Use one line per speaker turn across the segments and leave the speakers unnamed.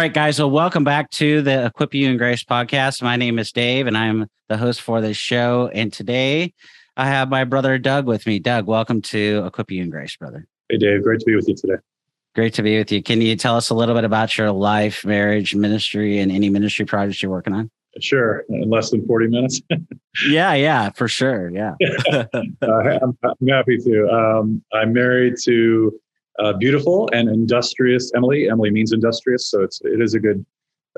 Right, guys. Well, welcome back to the Equip You and Grace podcast. My name is Dave, and I'm the host for this show. And today I have my brother Doug with me. Doug, welcome to Equip You and Grace, brother.
Hey, Dave. Great to be with you today.
Great to be with you. Can you tell us a little bit about your life, marriage, ministry, and any ministry projects you're working on?
Sure. In less than 40 minutes.
yeah, yeah, for sure. Yeah.
uh, I'm, I'm, happy to. Um, I'm married to uh, beautiful and industrious Emily. Emily means industrious, so it's it is a good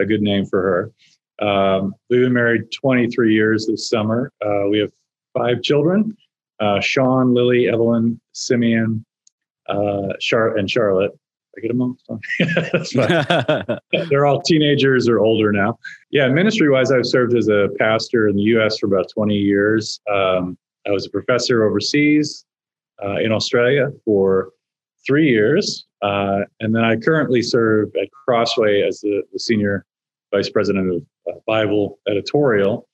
a good name for her. Um, we've been married 23 years this summer. Uh, we have five children: uh, Sean, Lily, Evelyn, Simeon, uh, Char- and Charlotte. I get them all. They're all teenagers or older now. Yeah, ministry wise, I've served as a pastor in the U.S. for about 20 years. Um, I was a professor overseas uh, in Australia for three years. Uh, and then I currently serve at Crossway as the, the senior vice president of uh, Bible editorial.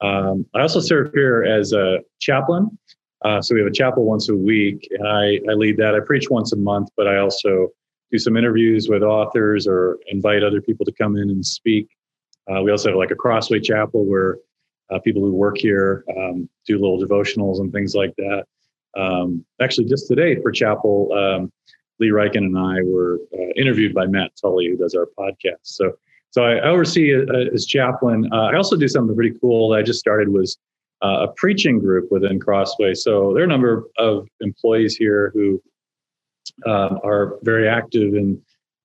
Um, I also serve here as a chaplain. Uh, so we have a chapel once a week, and I, I lead that. I preach once a month, but I also do some interviews with authors or invite other people to come in and speak. Uh, we also have like a Crossway chapel where uh, people who work here um, do little devotionals and things like that. Um, actually, just today for chapel, um, Lee Ryken and I were uh, interviewed by Matt Tully, who does our podcast. So, so I oversee uh, as chaplain. Uh, I also do something pretty cool that I just started was uh, a preaching group within Crossway. So there are a number of employees here who um, are very active in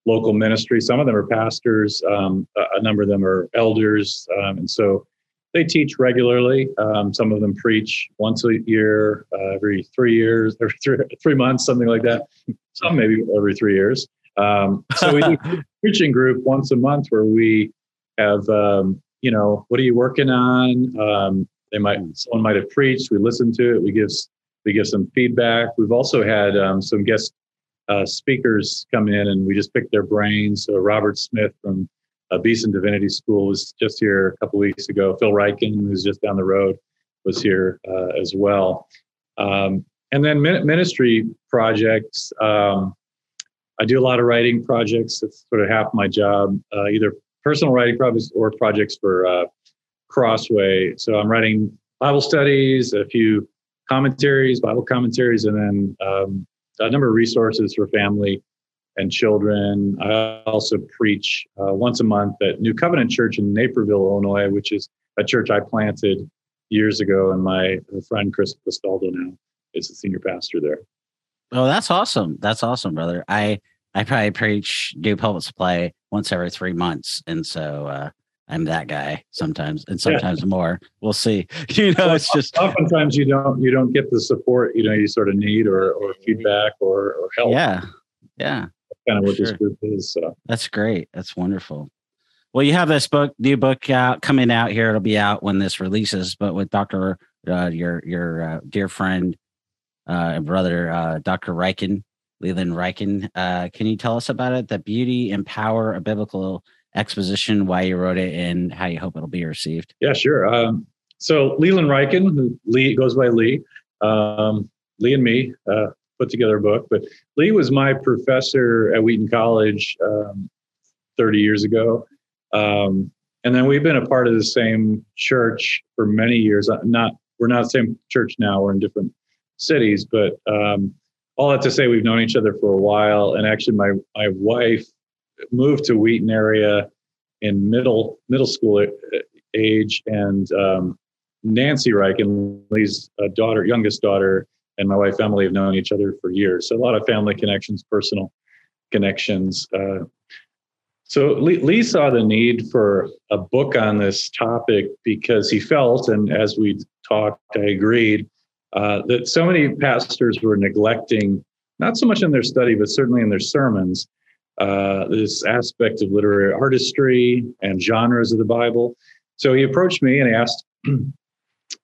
local ministry. Some of them are pastors. Um, a number of them are elders, um, and so they teach regularly. Um, some of them preach once a year, uh, every three years, every three, three months, something like that. Some maybe every three years. Um, so we do a preaching group once a month where we have, um, you know, what are you working on? Um, they might, someone might have preached. We listen to it. We give, we give some feedback. We've also had um, some guest uh, speakers come in and we just pick their brains. So Robert Smith from uh, Beeson Divinity School was just here a couple weeks ago. Phil Ryken, who's just down the road, was here uh, as well. Um, and then ministry projects. Um, I do a lot of writing projects. It's sort of half my job, uh, either personal writing projects or projects for uh, Crossway. So I'm writing Bible studies, a few commentaries, Bible commentaries, and then um, a number of resources for family and children. I also preach uh, once a month at New Covenant Church in Naperville, Illinois, which is a church I planted years ago, and my friend Chris Castaldo now is the senior pastor there.
Oh, that's awesome! That's awesome, brother. I I probably preach do public supply once every three months, and so uh, I'm that guy sometimes, and sometimes yeah. more. We'll see. You know, it's just
oftentimes you don't you don't get the support you know you sort of need or or feedback or or help.
Yeah, yeah
kind of what sure. this group is. So
that's great. That's wonderful. Well, you have this book, new book out coming out here. It'll be out when this releases, but with Doctor, uh, your your uh, dear friend uh, and brother, uh, Doctor Ryken, Leland Ryken. Uh, can you tell us about it? The beauty and power of biblical exposition, why you wrote it, and how you hope it'll be received.
Yeah, sure. Um, so Leland Ryken, who Lee goes by Lee, um, Lee and me, uh, put together a book. But Lee was my professor at Wheaton College um, 30 years ago. Um, and then we've been a part of the same church for many years. Uh, not we're not the same church now. We're in different cities, but um, all that to say, we've known each other for a while. And actually, my my wife moved to Wheaton area in middle middle school uh, age, and um, Nancy and Lee's uh, daughter, youngest daughter, and my wife Emily have known each other for years. So a lot of family connections, personal connections. Uh, so Lee, Lee, saw the need for a book on this topic because he felt, and as we talked, I agreed, uh, that so many pastors were neglecting, not so much in their study, but certainly in their sermons, uh, this aspect of literary artistry and genres of the Bible. So he approached me and asked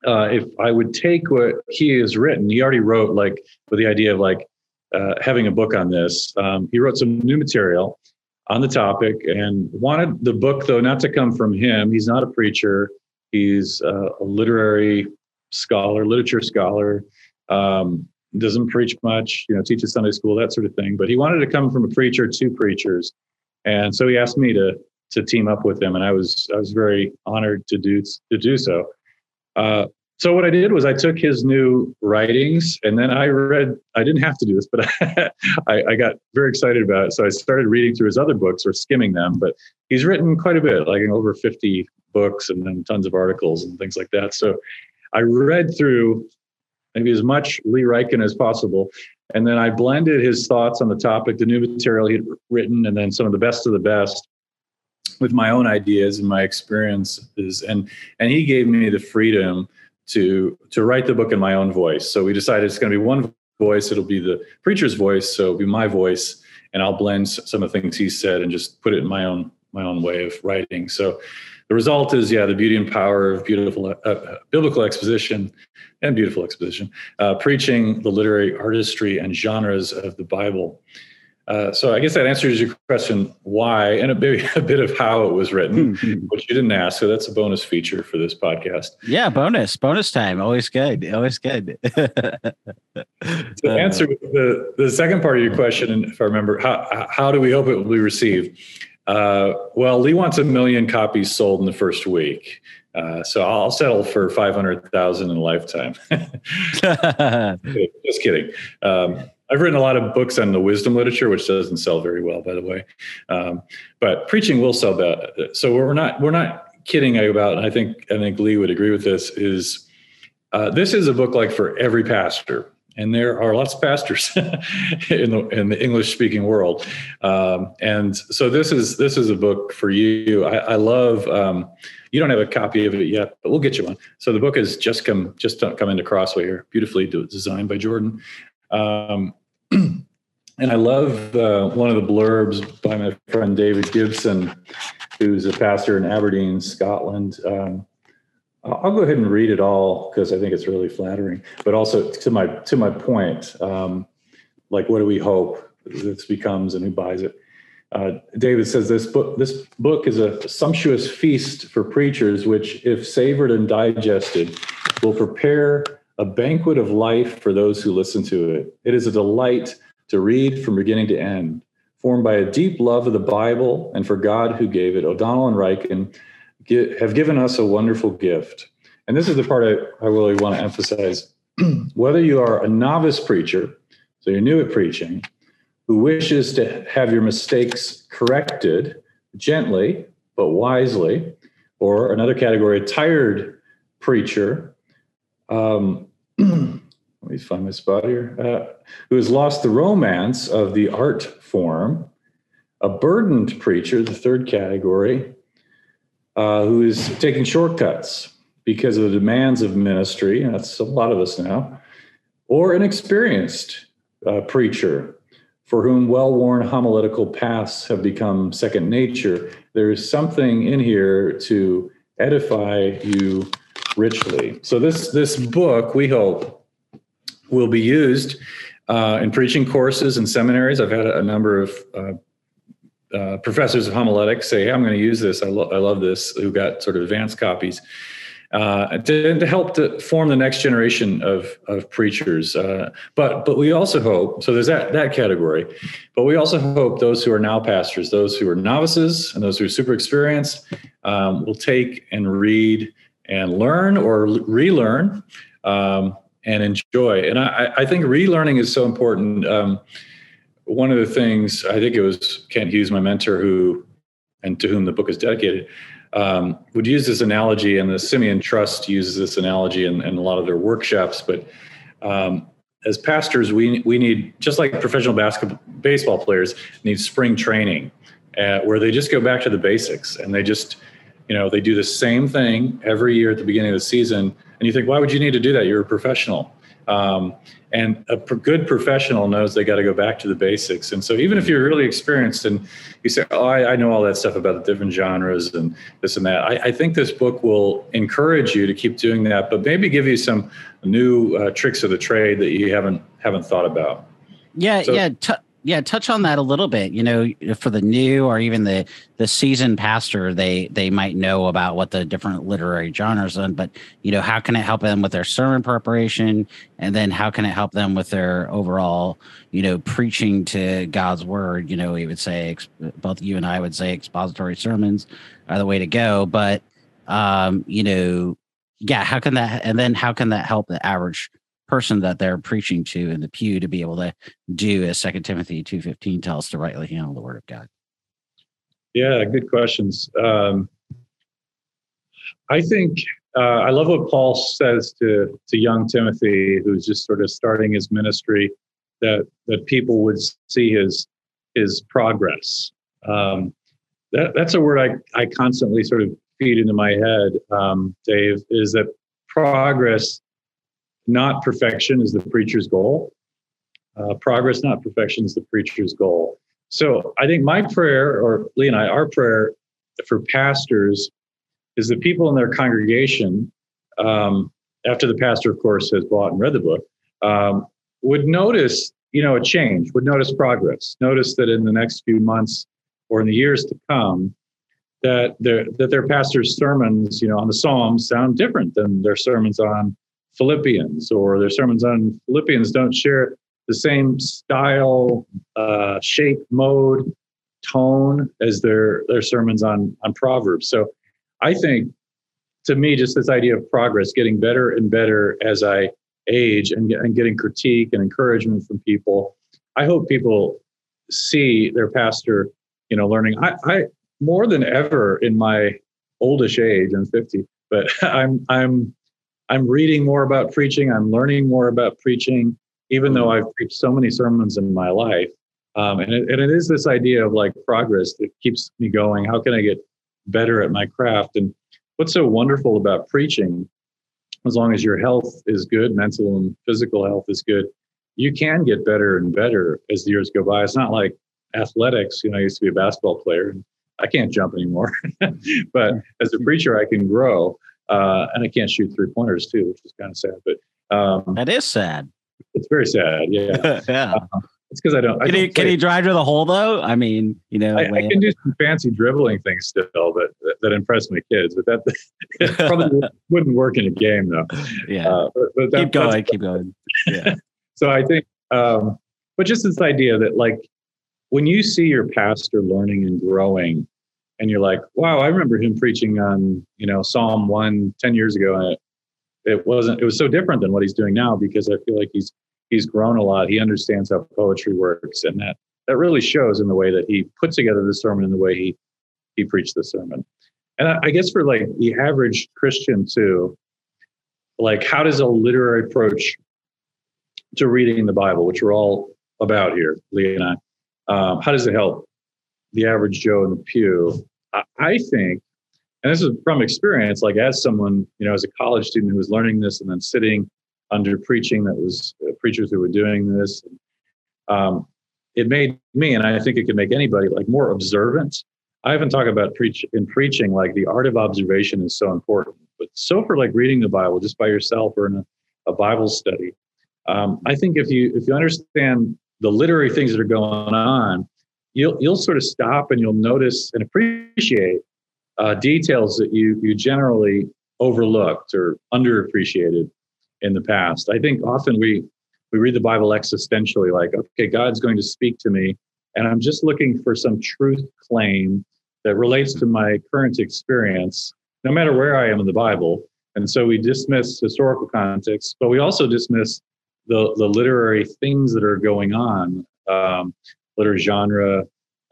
uh, if I would take what he has written. He already wrote, like, with the idea of like uh, having a book on this. Um, he wrote some new material on the topic and wanted the book, though, not to come from him. He's not a preacher. He's uh, a literary scholar, literature scholar. Um, doesn't preach much, you know, teaches Sunday school, that sort of thing. But he wanted to come from a preacher to preachers, and so he asked me to to team up with him, and I was I was very honored to do to do so. Uh, so what I did was I took his new writings and then I read. I didn't have to do this, but I, I, got very excited about it. So I started reading through his other books or skimming them. But he's written quite a bit, like over fifty books and then tons of articles and things like that. So I read through maybe as much Lee Ryken as possible. And then I blended his thoughts on the topic, the new material he'd written, and then some of the best of the best with my own ideas and my experiences. And and he gave me the freedom to to write the book in my own voice. So we decided it's going to be one voice. It'll be the preacher's voice. So it'll be my voice, and I'll blend some of the things he said and just put it in my own my own way of writing. So the result is, yeah, the beauty and power of beautiful uh, uh, biblical exposition and beautiful exposition, uh, preaching the literary artistry and genres of the Bible. Uh, so I guess that answers your question why and a bit, a bit of how it was written, which you didn't ask. So that's a bonus feature for this podcast.
Yeah, bonus, bonus time. Always good. Always good.
to answer the, the second part of your question, and if I remember, how, how do we hope it will be received? Uh, well, Lee wants a million copies sold in the first week. Uh, so I'll settle for 500,000 in a lifetime. Just kidding. Um, I've written a lot of books on the wisdom literature, which doesn't sell very well, by the way. Um, but preaching will sell better. So we're not we're not kidding about. And I think I think Lee would agree with this. Is uh, this is a book like for every pastor and there are lots of pastors in the in the English speaking world. Um, and so this is this is a book for you. I, I love. Um, you don't have a copy of it yet, but we'll get you one. So the book has just come just come into Crossway here, beautifully designed by Jordan. Um, and I love uh, one of the blurbs by my friend David Gibson, who's a pastor in Aberdeen, Scotland. Um, I'll go ahead and read it all because I think it's really flattering. But also to my to my point, um, like what do we hope this becomes and who buys it? Uh, David says this book this book is a sumptuous feast for preachers, which, if savored and digested, will prepare a banquet of life for those who listen to it. It is a delight to read from beginning to end, formed by a deep love of the Bible and for God who gave it. O'Donnell and Ryken have given us a wonderful gift. And this is the part I, I really want to emphasize. Whether you are a novice preacher, so you're new at preaching, who wishes to have your mistakes corrected gently but wisely, or another category, a tired preacher, um, let me find my spot here, uh, who has lost the romance of the art form, a burdened preacher, the third category, uh, who is taking shortcuts because of the demands of ministry, that's a lot of us now, or an experienced uh, preacher for whom well worn homiletical paths have become second nature. There is something in here to edify you richly. So, this, this book, we hope, will be used uh, in preaching courses and seminaries. I've had a, number of uh, uh, professors of homiletics say, hey, I'm going to use this. I, lo- I love this, who got sort of advanced copies. Uh, to, to, help to form the next generation of, of preachers. Uh, but but we also hope so. There's that that category, but we also hope those who are now pastors, those who are novices, and those who are super experienced, um, will take and read and learn or relearn um, and enjoy. And I, I think relearning is so important. Um, one of the things I think it was Kent Hughes, my mentor, who and to whom the book is dedicated, um, would use this analogy, and the Simeon Trust uses this analogy in, in a lot of their workshops. But um, as pastors, we we need just like professional basketball baseball players need spring training, uh, where they just go back to the basics and they just you know they do the same thing every year at the beginning of the season. And you think, why would you need to do that? You're a professional. Um, and a good professional knows they got to go back to the basics. And so, even if you're really experienced and you say, "Oh, I, I know all that stuff about the different genres and this and that," I, I, think this book will encourage you to keep doing that, but maybe give you some new uh, tricks of the trade that you haven't haven't thought about.
Yeah, so, yeah. T- yeah touch on that a little bit you know for the new or even the the seasoned pastor they they might know about what the different literary genres are but you know how can it help them with their sermon preparation? And then how can it help them with their overall you know preaching to god's word? You know we would say both you and i would say expository sermons are the way to go but um you know yeah how can that and then how can that help the average person that they're preaching to in the pew to be able to do as second timothy 2.15 tells to rightly handle the word of god.
Yeah good questions. Um, i think uh, i love what paul says to, to young timothy who's just sort of starting his ministry that that people would see his his progress. Um, that, that's a word I, I constantly sort of feed into my head um, dave is that progress not perfection is the preacher's goal. Uh, progress, not perfection, is the preacher's goal. So I think my prayer, or Lee and I, our prayer for pastors is that people in their congregation, um, after the pastor, of course, has bought and read the book, um, would notice, you know, a change, would notice progress, notice that in the next few months or in the years to come, that their that their pastor's sermons, you know, on the Psalms sound different than their sermons on Philippians or their sermons on Philippians don't share the same style, uh, shape, mode, tone as their their sermons on on Proverbs. So I think to me, just this idea of progress, getting better and better as I age and, and getting critique and encouragement from people. I hope people see their pastor, you know, learning. I, I more than ever in my oldish age, I'm 50, but I'm I'm I'm reading more about preaching. I'm learning more about preaching, even though I've preached so many sermons in my life. Um, and, it, and it is this idea of like progress that keeps me going. How can I get better at my craft? And what's so wonderful about preaching, as long as your health is good, mental and physical health is good, you can get better and better as the years go by. It's not like athletics. You know, I used to be a basketball player. And I can't jump anymore, but as a preacher, I can grow. Uh, and I can't shoot three pointers too, which is kind of sad. But um,
that is sad.
It's very sad. Yeah.
yeah. Uh,
it's because I don't.
Can, I don't he, can he drive to the hole though? I mean, you know,
I, I can do some fancy dribbling things still that that, that impress my kids, but that probably wouldn't work in a game though.
Yeah. Uh, but, but that, keep going. Keep going. Yeah.
so I think, um, but just this idea that like when you see your pastor learning and growing and you're like, wow, I remember him preaching on, you know, Psalm 1 10 years ago. And it, it wasn't, it was so different than what he's doing now because I feel like he's, he's grown a lot. He understands how poetry works. And that, that really shows in the way that he puts together the sermon and the way he, he preached the sermon. And I, I guess for like the average Christian too, like how does a literary approach to reading the Bible, which we're all about here, Lee and I, um, how does it help the average Joe in the pew? I think, and this is from experience, like as someone, you know, as a college student who was learning this and then sitting under preaching that was uh, preachers who were doing this, um, it made me, and I think it can make anybody like more observant. I haven't talked about preach in preaching, like the art of observation is so important, but so for like reading the Bible just by yourself or in a, a Bible study. Um, I think if you if you understand the literary things that are going on, you'll you'll sort of stop and you'll notice and appreciate uh, details that you you generally overlooked or underappreciated in the past. I think often we we read the Bible existentially, like, okay, God's going to speak to me, and I'm just looking for some truth claim that relates to my current experience, no matter where I am in the Bible. And so we dismiss historical context, but we also dismiss the, the literary things that are going on. Um, literary genre,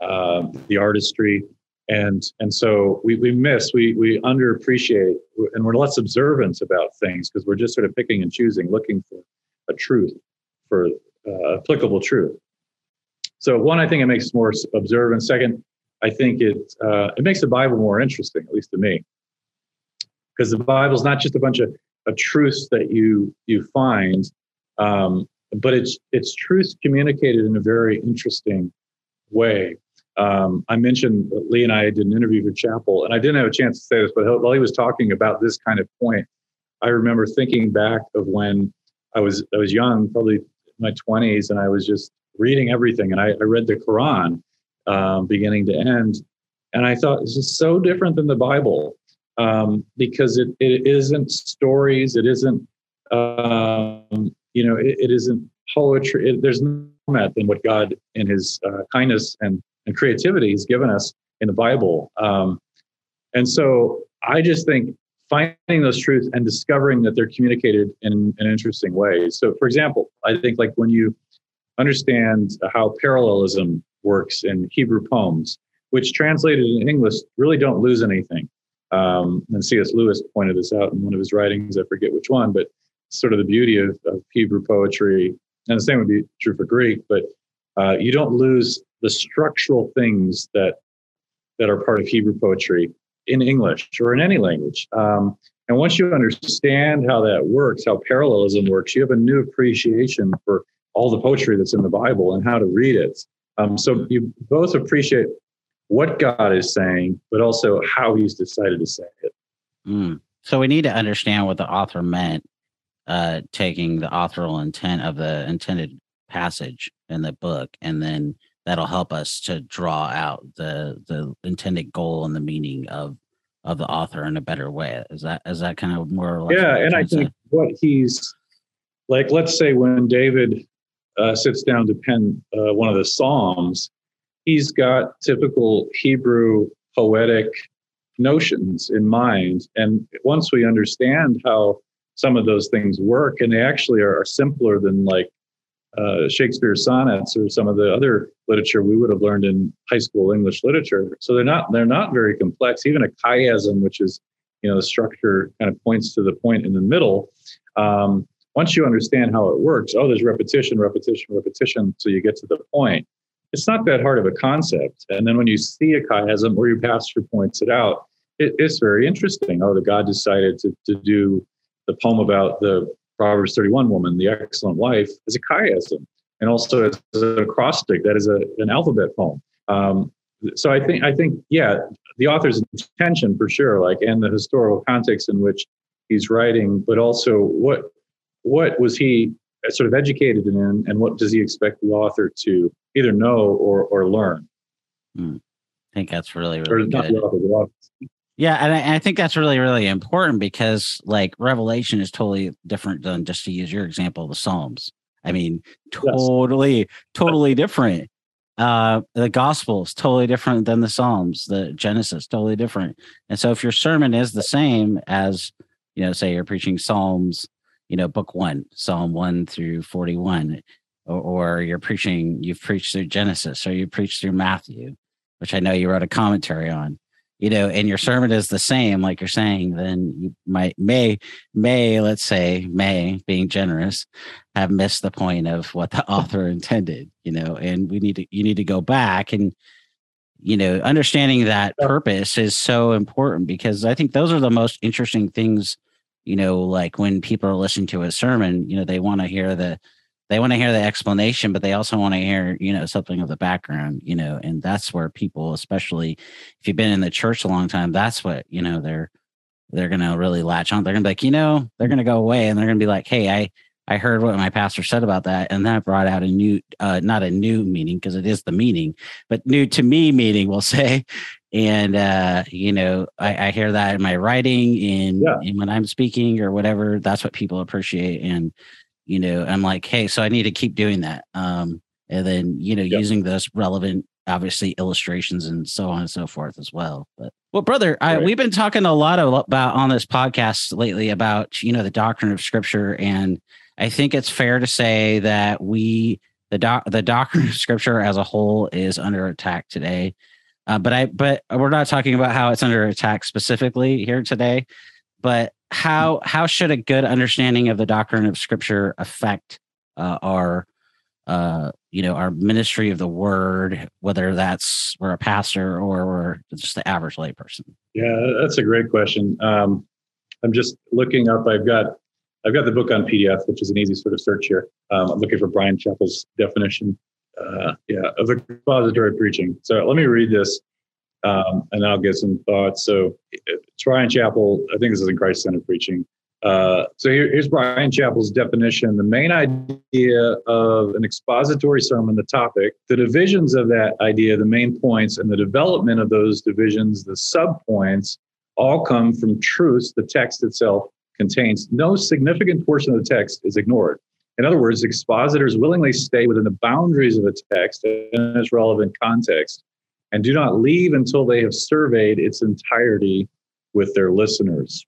uh, the artistry, and and so we we miss, we we underappreciate, and we're less observant about things because we're just sort of picking and choosing, looking for a truth, for uh, applicable truth. So one, I think it makes us more observant. Second, I think it uh, it makes the Bible more interesting, at least to me, because the Bible's not just a bunch of, of truths that you you find. Um, but it's it's truth communicated in a very interesting way. Um, I mentioned Lee and I did an interview for Chapel, and I didn't have a chance to say this, but while he was talking about this kind of point, I remember thinking back of when I was I was young, probably my twenties, and I was just reading everything, and I, I read the Quran um, beginning to end, and I thought this is so different than the Bible um, because it, it isn't stories, it isn't um, you know it, it isn't poetry. It, there's no format than what God in His uh, kindness and and creativity has given us in the Bible. Um, and so I just think finding those truths and discovering that they're communicated in an interesting way. So, for example, I think like when you understand how parallelism works in Hebrew poems, which translated in English really don't lose anything. Um, and C.S. Lewis pointed this out in one of his writings, I forget which one, but sort of the beauty of, of Hebrew poetry, and the same would be true for Greek, but uh, you don't lose the structural things that that are part of Hebrew poetry in English or in any language. Um, and once you understand how that works, how parallelism works, you have a new appreciation for all the poetry that's in the Bible and how to read it. Um, so you both appreciate what God is saying, but also how He's decided to say it.
Mm. So we need to understand what the author meant, uh, taking the authorial intent of the intended passage in the book, and then that'll help us to draw out the the intended goal and the meaning of of the author in a better way. Is that is that kind of more? Or
yeah, and I think what he's like. Let's say when David uh, sits down to pen uh, one of the Psalms, he's got typical Hebrew poetic notions in mind, and once we understand how some of those things work, and they actually are, simpler than like uh, Shakespeare's sonnets or some of the other literature we would have learned in high school English literature. So they're not they're not very complex. Even a chiasm, which is you know the structure kind of points to the point in the middle. Um, once you understand how it works, oh, there's repetition, repetition, repetition, so you get to the point. It's not that hard of a concept. And then when you see a chiasm or your pastor points it out, it, it's very interesting. Oh, the God decided to, to do the poem about the Proverbs 31 woman, the excellent wife, is a chiasm, and also as an acrostic that is a, an alphabet poem. Um, so I think I think yeah, the author's intention for sure, like and the historical context in which he's writing, but also what what was he sort of educated in, and what does he expect the author to either know or or learn?
Mm. I think that's really really or good.
Author,
yeah, and I, I, think that's really, really important because like Revelation is totally different than just to use your example, the Psalms. I mean, totally, yes. totally different. Uh, the Gospels totally different than the Psalms. The Genesis totally different. And so, if your sermon is the same as, you know, say you're preaching Psalms, you know, book one, Psalm one through forty-one, or, or you're preaching, you've preached through Genesis, or you preach through Matthew, which I know you wrote a commentary on you know, and your sermon is the same, like you're saying, then you might may may let's say may being generous have missed the point of what the author intended, you know, and we need to you need to go back and you know understanding that purpose is so important because I think those are the most interesting things, you know, like when people are listening to a sermon, you know, they want to hear the they want to hear the explanation, but they also want to hear, you know, something of the background, you know, and that's where people, especially if you've been in the church a long time, that's what, you know, they're they're gonna really latch on. They're gonna be like, you know, they're gonna go away and they're gonna be like, hey, I I heard what my pastor said about that, and that brought out a new, uh, not a new meaning because it is the meaning, but new to me meaning, we'll say. And uh, you know, I, I hear that in my writing, in, yeah. in when I'm speaking or whatever. That's what people appreciate, and you know i'm like hey so i need to keep doing that. Um and then you know yep. using those relevant obviously illustrations and so on and so forth as well but well brother I, we've been talking a lot about on this podcast lately about you know the doctrine of scripture and i think it's fair to say that we the doc the doctrine of scripture as a whole is under attack today. Uh, but i but we're not talking about how it's under attack specifically here today but how how should a good understanding of the doctrine of scripture affect uh, our uh, you know our ministry of the word whether that's we're a pastor or we're just the average layperson
yeah that's a great question um, i'm just looking up i've got I've got the book on PDF, which is an easy sort of search here. Um, I'm looking for brian Chapell's definition, uh, yeah, of expository preaching. So let me read this, um, and I'll get some thoughts. So Brian Chapell, I think this is in Christ Center preaching. Uh, so here, here's Brian Chapell's definition. The main idea of an expository sermon, the topic, the divisions of that idea, the main points, and the development of those divisions, the subpoints, all come from truths the text itself contains. No significant portion of the text is ignored. In other words, expositors willingly stay within the boundaries of a text and its relevant context and do not leave until they have surveyed its entirety with their listeners.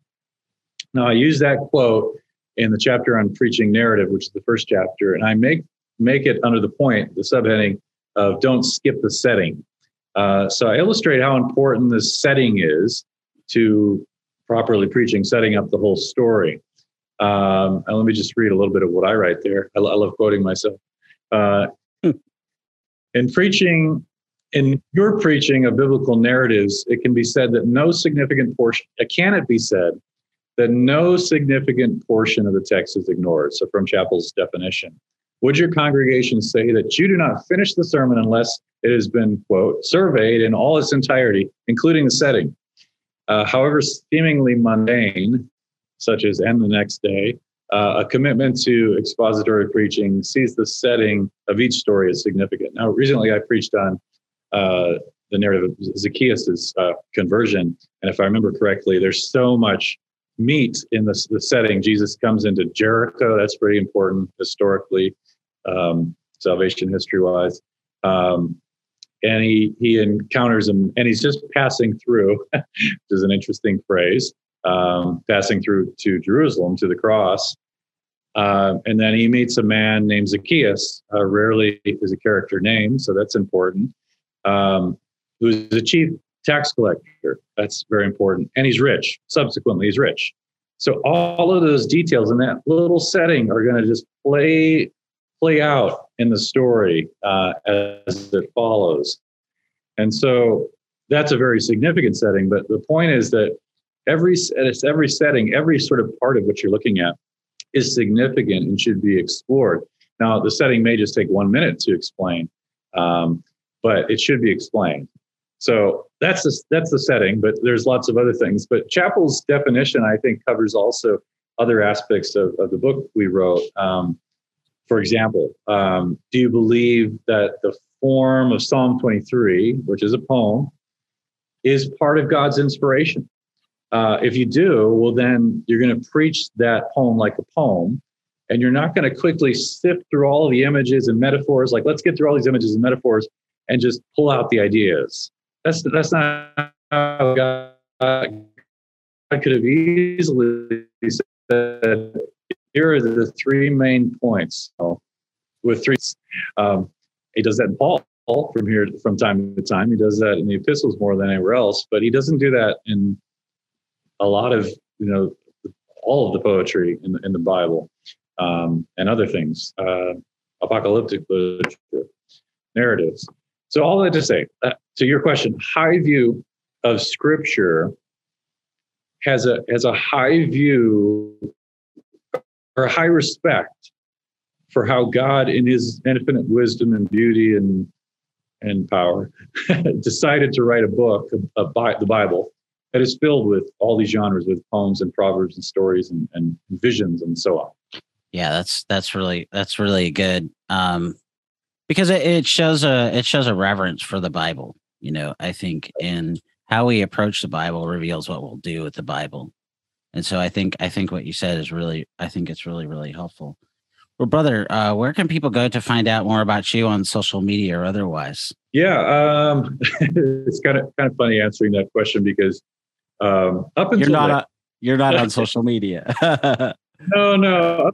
Now, I use that quote in the chapter on preaching narrative, which is the first chapter, and I make make it under the point, the subheading of "Don't skip the setting." Uh, so I illustrate how important this setting is to properly preaching, setting up the whole story. Um, and let me just read a little bit of what I write there. I, I love quoting myself. Uh, hmm. in preaching, in your preaching of biblical narratives, it can be said that no significant portion, can it be said that no significant portion of the text is ignored. So, from Chapell's definition, would your congregation say that you do not finish the sermon unless it has been, quote, surveyed in all its entirety, including the setting? Uh, however, seemingly mundane, such as end the next day, uh, a commitment to expository preaching sees the setting of each story as significant. Now, recently I preached on uh, the narrative of Zacchaeus' uh, conversion. And if I remember correctly, there's so much meat in the, the setting. Jesus comes into Jericho. That's pretty important historically, um, salvation history wise. Um, and he, he encounters him and he's just passing through, which is an interesting phrase, um, passing through to Jerusalem to the cross. Uh, and then he meets a man named Zacchaeus. Uh, rarely is a character name, so that's important. Um, who's the chief tax collector. That's very important. And he's rich. Subsequently, he's rich. So all of those details in that little setting are going to just play play out in the story uh, as it follows. And so that's a very significant setting. But the point is that every it's every setting, every sort of part of what you're looking at is significant and should be explored. Now, the setting may just take one minute to explain, um, but it should be explained. So that's the, that's the setting, but there's lots of other things. But Chapell's definition, I think, covers also other aspects of, of the book we wrote. Um, for example, um, do you believe that the form of Psalm 23, which is a poem, is part of God's inspiration? Uh, if you do, well, then you're going to preach that poem like a poem, and you're not going to quickly sift through all the images and metaphors. Like, let's get through all these images and metaphors and just pull out the ideas. That's that's not how God, could have easily said, "Here are the three main points." With three, um, he does that in Paul from here from time to time. He does that in the epistles more than anywhere else, but he doesn't do that in a lot of you know all of the poetry in the, in the Bible um, and other things, uh, apocalyptic literature, narratives. So all that to say, uh, to your question, high view of Scripture has a has a high view or high respect for how God, in His infinite wisdom and beauty and and power, decided to write a book, a, a, the Bible, that is filled with all these genres, with poems and proverbs and stories and, and visions and so on.
Yeah, that's that's really that's really good. Um, because it, it shows a it shows a reverence for the Bible. You know, I think in how we approach the Bible reveals what we'll do with the Bible. And so I think I think what you said is really I think it's really really helpful. Well, brother, uh, where can people go to find out more about you on social media or otherwise?
Yeah, um, it's kind of kind of funny answering that question because um, up until
you're not a, you're not on social media.
no, no.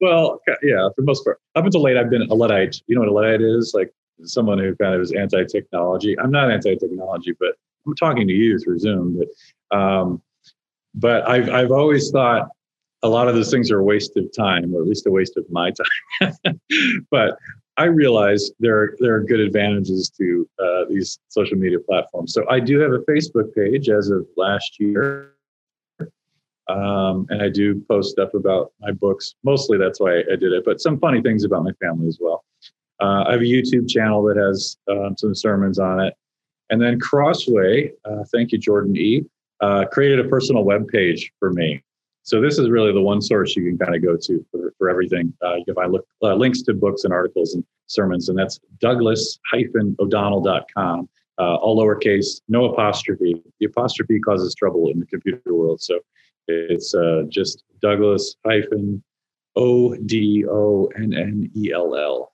Well, yeah, for the most part. Up until late, I've been a Luddite. You know what a Luddite is? Like someone who kind of is anti-technology. I'm not anti-technology, but I'm talking to you through Zoom. But um, but I've I've always thought a lot of those things are a waste of time, or at least a waste of my time. but I realize there are, there are good advantages to uh, these social media platforms. So I do have a Facebook page as of last year. Um, and I do post stuff about my books. Mostly that's why I did it, but some funny things about my family as well. Uh, I have a YouTube channel that has um, some sermons on it. And then Crossway, uh, thank you, Jordan E., uh, created a personal web page for me. So this is really the one source you can kind of go to for, for everything. Uh, you can find look, uh, links to books and articles and sermons, and that's douglas-o'donnell.com. Uh, all lowercase, no apostrophe. The apostrophe causes trouble in the computer world. So it's uh, just Douglas hyphen O D O N N E L L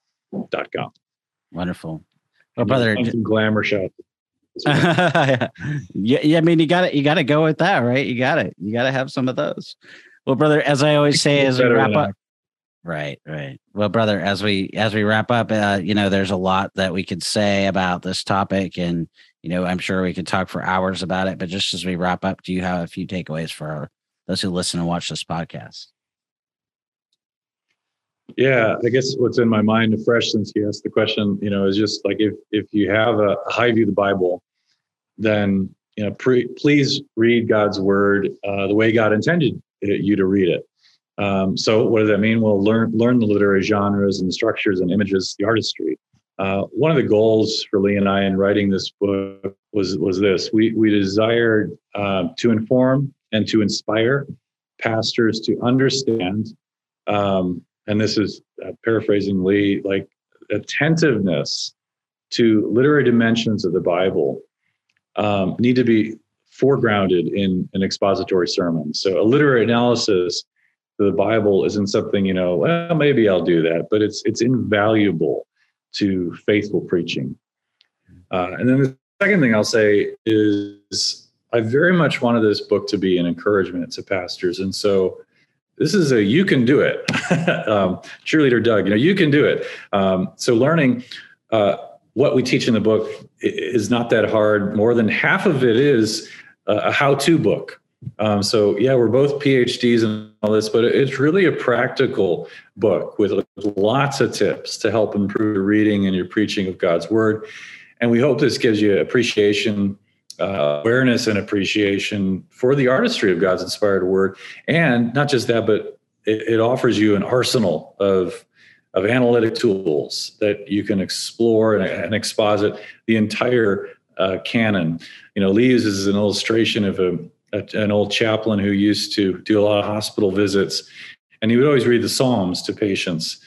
dot com.
Wonderful. Well, brother,
some glamour shot.
yeah, yeah. I mean, you got it. you got to go with that, right? You got it. You got to have some of those. Well, brother, as I always say, as we wrap up, right, right. Well, brother, as we as we wrap up, uh, you know, there's a lot that we could say about this topic, and you know, I'm sure we could talk for hours about it. But just as we wrap up, do you have a few takeaways for our, those who listen and watch this podcast?
Yeah, I guess what's in my mind fresh since you asked the question, you know, is just like if if you have a high view of the Bible, then you know, pre, please read God's word uh, the way God intended you to read it. Um, so, what does that mean? Well, learn learn the literary genres and the structures and images, the artistry. Uh, one of the goals for Lee and I in writing this book was was this: we we desired uh, to inform and to inspire pastors to understand um, and this is uh, paraphrasing Lee, like attentiveness to literary dimensions of the Bible um, need to be foregrounded in an expository sermon. So a literary analysis of the Bible isn't something, you know, well, maybe I'll do that, but it's it's invaluable to faithful preaching. Uh, and then the second thing I'll say is I very much wanted this book to be an encouragement to pastors. And so this is a you can do it. Um, cheerleader doug you know you can do it. Um, so learning uh, what we teach in the book is not that hard. More than half of it is a how-to book. Um, so yeah we're both phds and all this but it's really a practical book with lots of tips to help improve your reading and your preaching of god's word. And we hope this gives you appreciation uh, awareness and appreciation for the artistry of God's inspired word. And not just that, but it, it, offers you an arsenal of, of analytic tools that you can explore and, and exposit the entire uh, canon. You know, Lee uses an illustration of a, a, an old chaplain who used to do a lot of hospital visits, and he would always read the Psalms to patients.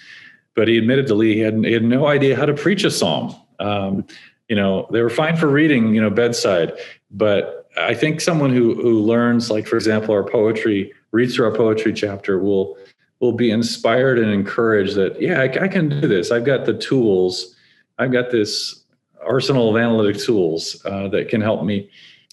But he admitted to Lee he had, he had no idea how to preach a psalm. Um, you know they were fine for reading you know bedside but i think someone who who learns like for example our poetry reads through our poetry chapter will will be inspired and encouraged that yeah I, I can do this. I've got the tools. I've got this arsenal of analytic tools uh, that can help me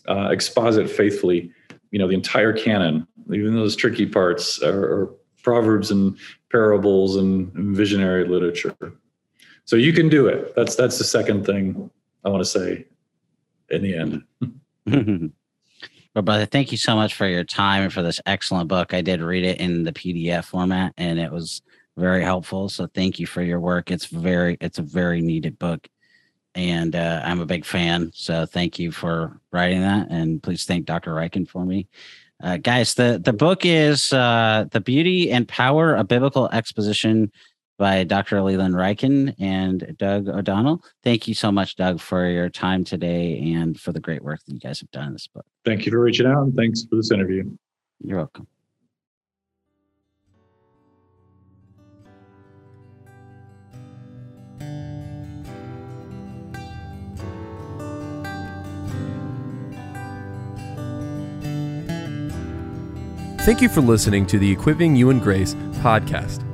uh, exposit faithfully you know the entire canon even those tricky parts are proverbs and parables and visionary literature. So you can do it. That's that's the second thing I want to say in the end.
brother, thank you so much for your time and for this excellent book. I did read it in the PDF format and it was very helpful. So thank you for your work. It's very, it's a very needed book. And uh, I'm a big fan. So thank you for writing that. And please thank Dr. Ryken for me. Uh, guys, the, the book is uh, The Beauty and Power of Biblical Exposition by Dr. Leland Ryken and Doug O'Donnell. Thank you so much, Doug, for your time today and for the great work that you guys have done in this book.
Thank you for reaching out and thanks for this interview.
You're welcome.
Thank you for listening to the Equipping You in Grace podcast.